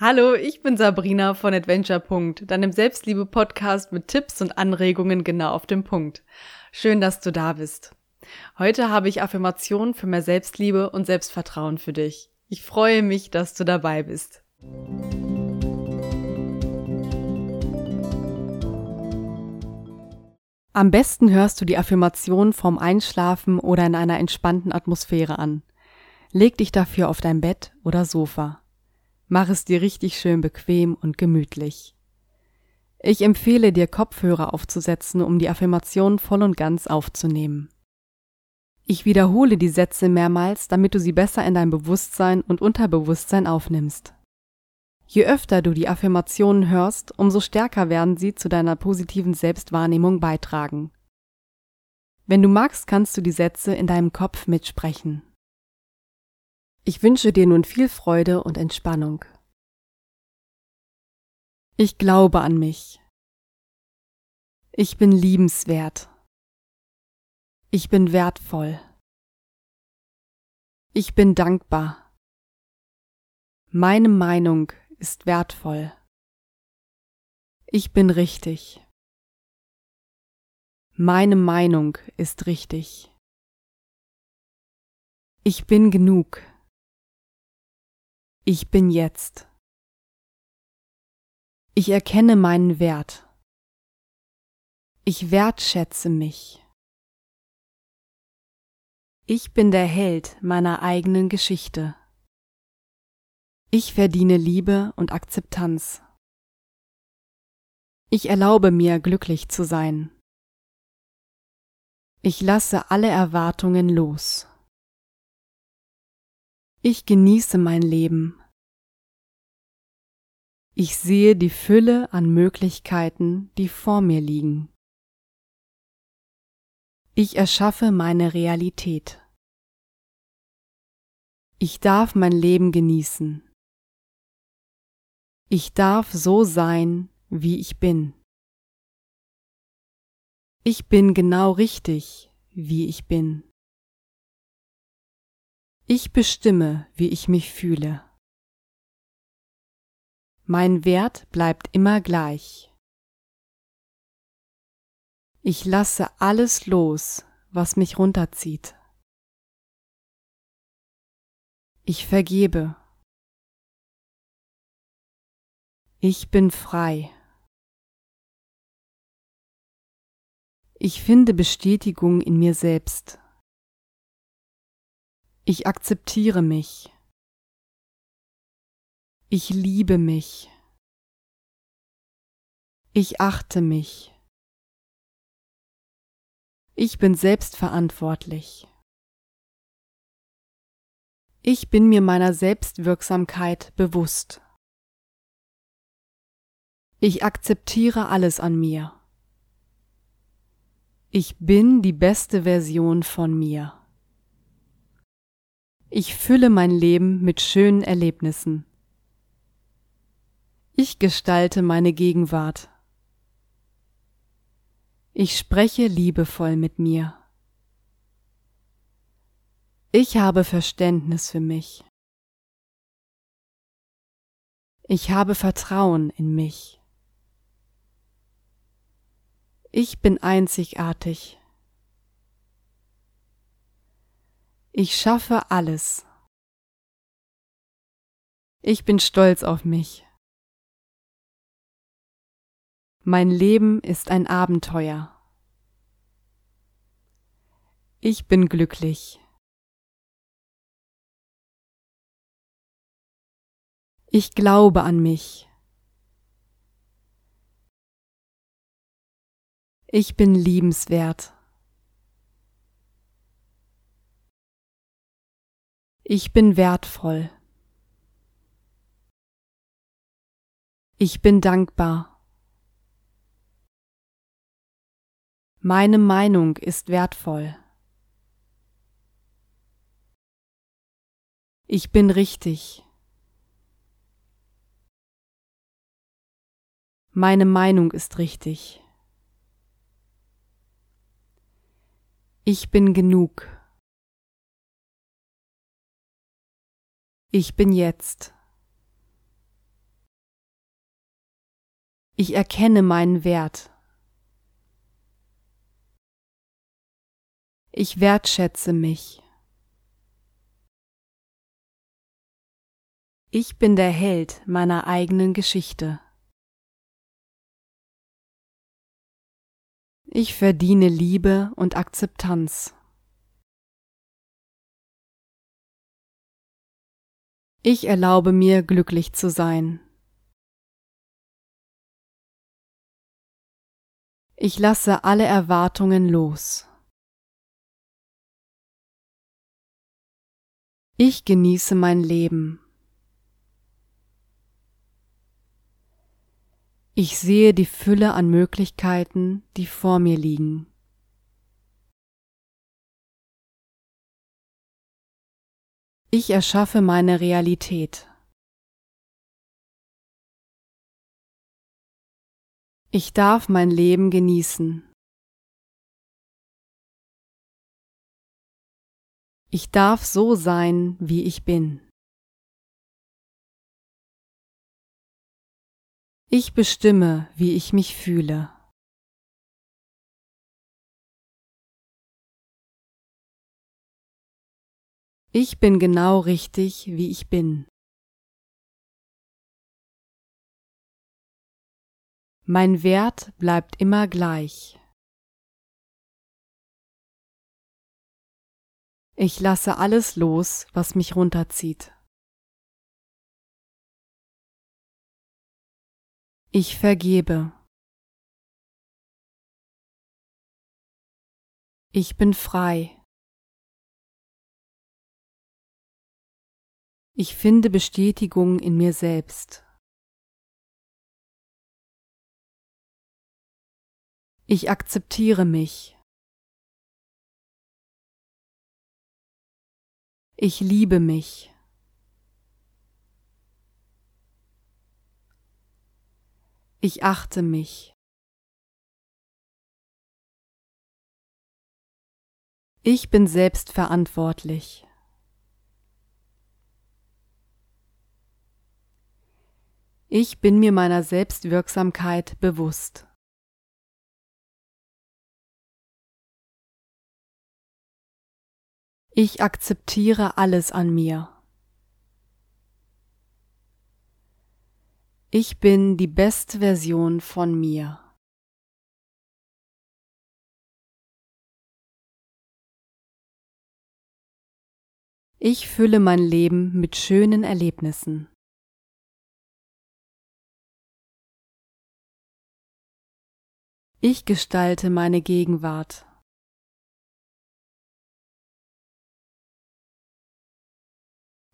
Hallo, ich bin Sabrina von Adventure. deinem Selbstliebe-Podcast mit Tipps und Anregungen genau auf dem Punkt. Schön, dass du da bist. Heute habe ich Affirmationen für mehr Selbstliebe und Selbstvertrauen für dich. Ich freue mich, dass du dabei bist. Am besten hörst du die Affirmation vorm Einschlafen oder in einer entspannten Atmosphäre an. Leg dich dafür auf dein Bett oder Sofa. Mach es dir richtig schön bequem und gemütlich. Ich empfehle dir Kopfhörer aufzusetzen, um die Affirmation voll und ganz aufzunehmen. Ich wiederhole die Sätze mehrmals, damit du sie besser in dein Bewusstsein und Unterbewusstsein aufnimmst. Je öfter du die Affirmationen hörst, umso stärker werden sie zu deiner positiven Selbstwahrnehmung beitragen. Wenn du magst, kannst du die Sätze in deinem Kopf mitsprechen. Ich wünsche dir nun viel Freude und Entspannung. Ich glaube an mich. Ich bin liebenswert. Ich bin wertvoll. Ich bin dankbar. Meine Meinung ist wertvoll. Ich bin richtig. Meine Meinung ist richtig. Ich bin genug. Ich bin jetzt. Ich erkenne meinen Wert. Ich wertschätze mich. Ich bin der Held meiner eigenen Geschichte. Ich verdiene Liebe und Akzeptanz. Ich erlaube mir, glücklich zu sein. Ich lasse alle Erwartungen los. Ich genieße mein Leben. Ich sehe die Fülle an Möglichkeiten, die vor mir liegen. Ich erschaffe meine Realität. Ich darf mein Leben genießen. Ich darf so sein, wie ich bin. Ich bin genau richtig, wie ich bin. Ich bestimme, wie ich mich fühle. Mein Wert bleibt immer gleich. Ich lasse alles los, was mich runterzieht. Ich vergebe. Ich bin frei. Ich finde Bestätigung in mir selbst. Ich akzeptiere mich. Ich liebe mich. Ich achte mich. Ich bin selbstverantwortlich. Ich bin mir meiner Selbstwirksamkeit bewusst. Ich akzeptiere alles an mir. Ich bin die beste Version von mir. Ich fülle mein Leben mit schönen Erlebnissen. Ich gestalte meine Gegenwart. Ich spreche liebevoll mit mir. Ich habe Verständnis für mich. Ich habe Vertrauen in mich. Ich bin einzigartig. Ich schaffe alles. Ich bin stolz auf mich. Mein Leben ist ein Abenteuer. Ich bin glücklich. Ich glaube an mich. Ich bin liebenswert. Ich bin wertvoll. Ich bin dankbar. Meine Meinung ist wertvoll. Ich bin richtig. Meine Meinung ist richtig. Ich bin genug. Ich bin jetzt. Ich erkenne meinen Wert. Ich wertschätze mich. Ich bin der Held meiner eigenen Geschichte. Ich verdiene Liebe und Akzeptanz. Ich erlaube mir glücklich zu sein. Ich lasse alle Erwartungen los. Ich genieße mein Leben. Ich sehe die Fülle an Möglichkeiten, die vor mir liegen. Ich erschaffe meine Realität. Ich darf mein Leben genießen. Ich darf so sein, wie ich bin. Ich bestimme, wie ich mich fühle. Ich bin genau richtig, wie ich bin. Mein Wert bleibt immer gleich. Ich lasse alles los, was mich runterzieht. Ich vergebe. Ich bin frei. Ich finde Bestätigung in mir selbst. Ich akzeptiere mich. Ich liebe mich. Ich achte mich. Ich bin selbstverantwortlich. Ich bin mir meiner Selbstwirksamkeit bewusst. Ich akzeptiere alles an mir. Ich bin die beste Version von mir. Ich fülle mein Leben mit schönen Erlebnissen. Ich gestalte meine Gegenwart.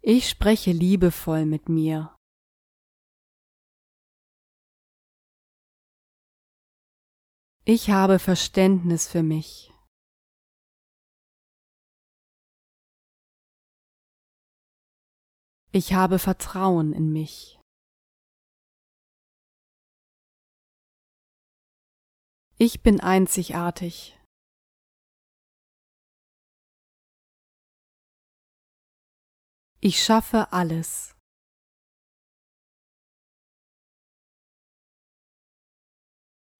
Ich spreche liebevoll mit mir. Ich habe Verständnis für mich. Ich habe Vertrauen in mich. Ich bin einzigartig. Ich schaffe alles.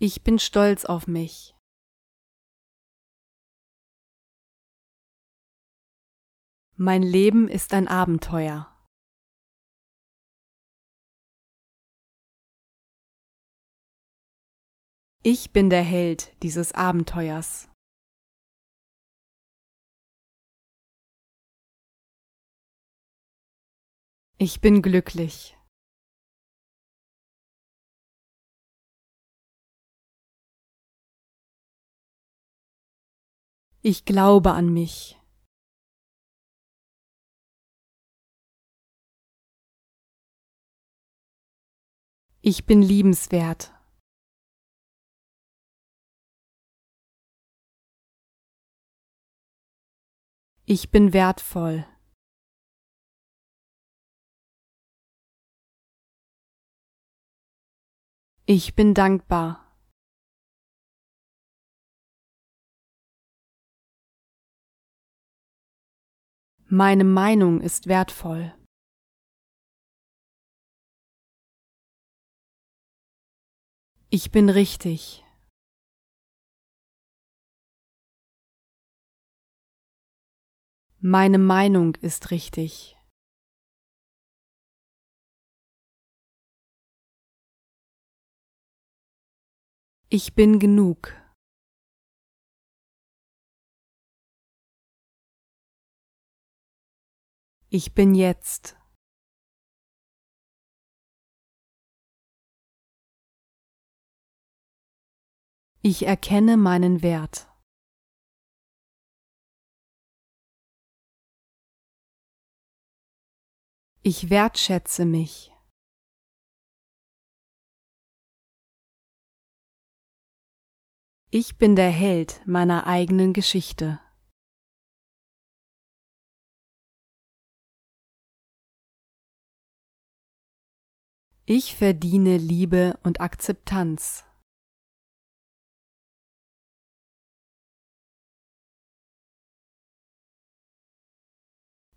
Ich bin stolz auf mich. Mein Leben ist ein Abenteuer. Ich bin der Held dieses Abenteuers. Ich bin glücklich. Ich glaube an mich. Ich bin liebenswert. Ich bin wertvoll. Ich bin dankbar. Meine Meinung ist wertvoll. Ich bin richtig. Meine Meinung ist richtig. Ich bin genug. Ich bin jetzt. Ich erkenne meinen Wert. Ich wertschätze mich. Ich bin der Held meiner eigenen Geschichte. Ich verdiene Liebe und Akzeptanz.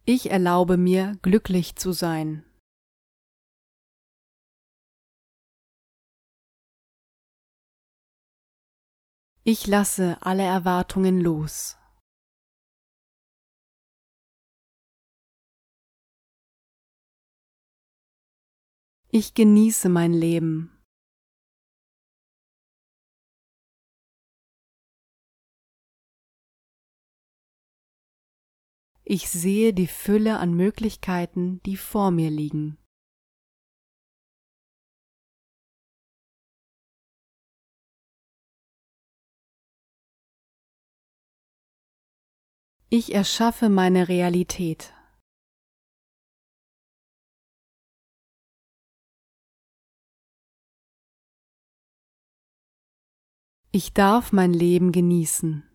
Ich erlaube mir, glücklich zu sein. Ich lasse alle Erwartungen los. Ich genieße mein Leben. Ich sehe die Fülle an Möglichkeiten, die vor mir liegen. Ich erschaffe meine Realität. Ich darf mein Leben genießen.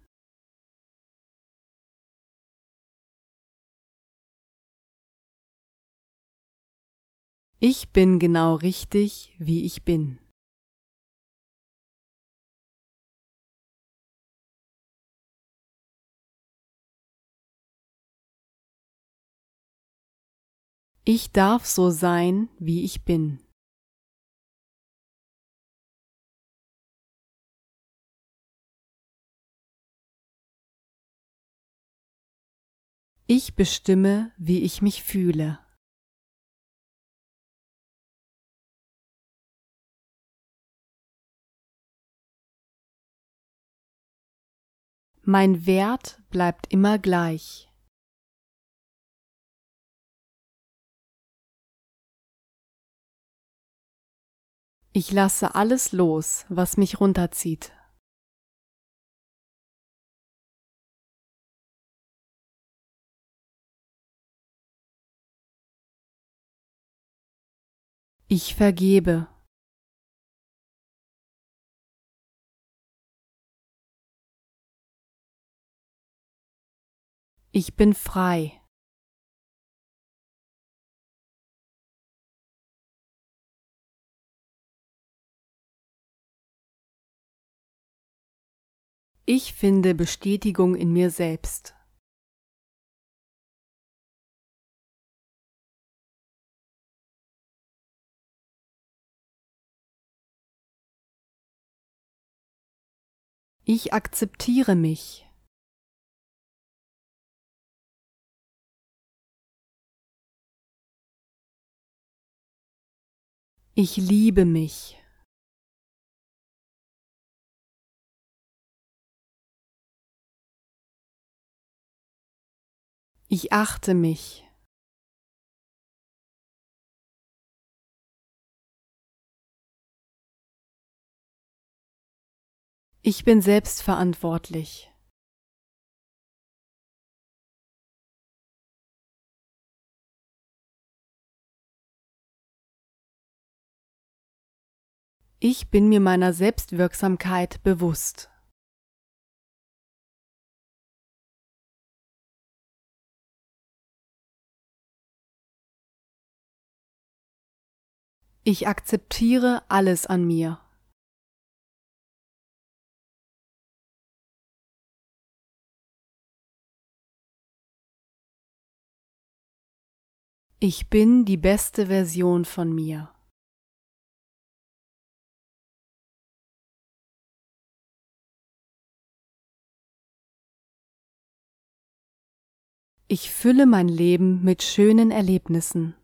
Ich bin genau richtig, wie ich bin. Ich darf so sein, wie ich bin. Ich bestimme, wie ich mich fühle. Mein Wert bleibt immer gleich. Ich lasse alles los, was mich runterzieht. Ich vergebe. Ich bin frei. Ich finde Bestätigung in mir selbst. Ich akzeptiere mich. Ich liebe mich. Ich achte mich. Ich bin selbstverantwortlich. Ich bin mir meiner Selbstwirksamkeit bewusst. Ich akzeptiere alles an mir. Ich bin die beste Version von mir. Ich fülle mein Leben mit schönen Erlebnissen.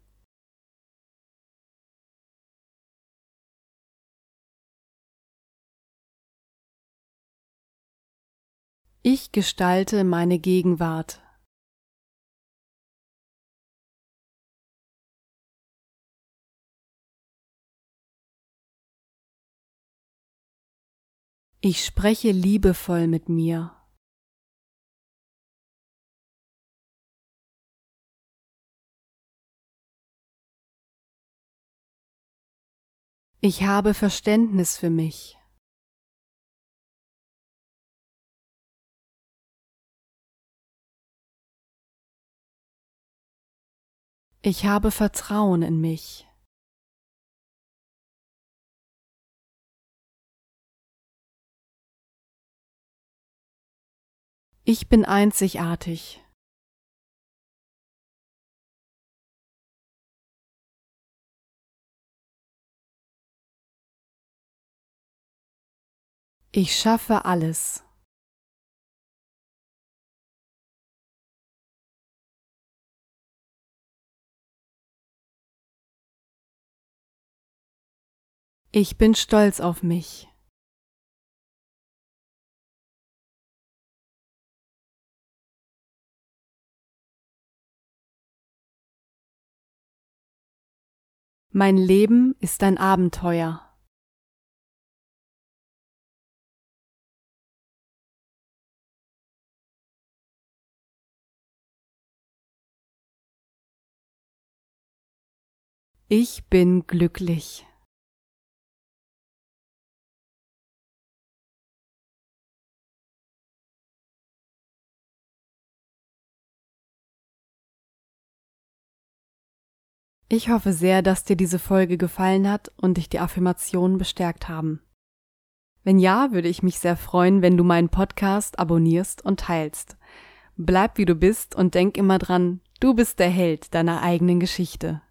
Ich gestalte meine Gegenwart. Ich spreche liebevoll mit mir. Ich habe Verständnis für mich. Ich habe Vertrauen in mich. Ich bin einzigartig. Ich schaffe alles. Ich bin stolz auf mich. Mein Leben ist ein Abenteuer. Ich bin glücklich. Ich hoffe sehr, dass dir diese Folge gefallen hat und dich die Affirmationen bestärkt haben. Wenn ja, würde ich mich sehr freuen, wenn du meinen Podcast abonnierst und teilst. Bleib wie du bist und denk immer dran, du bist der Held deiner eigenen Geschichte.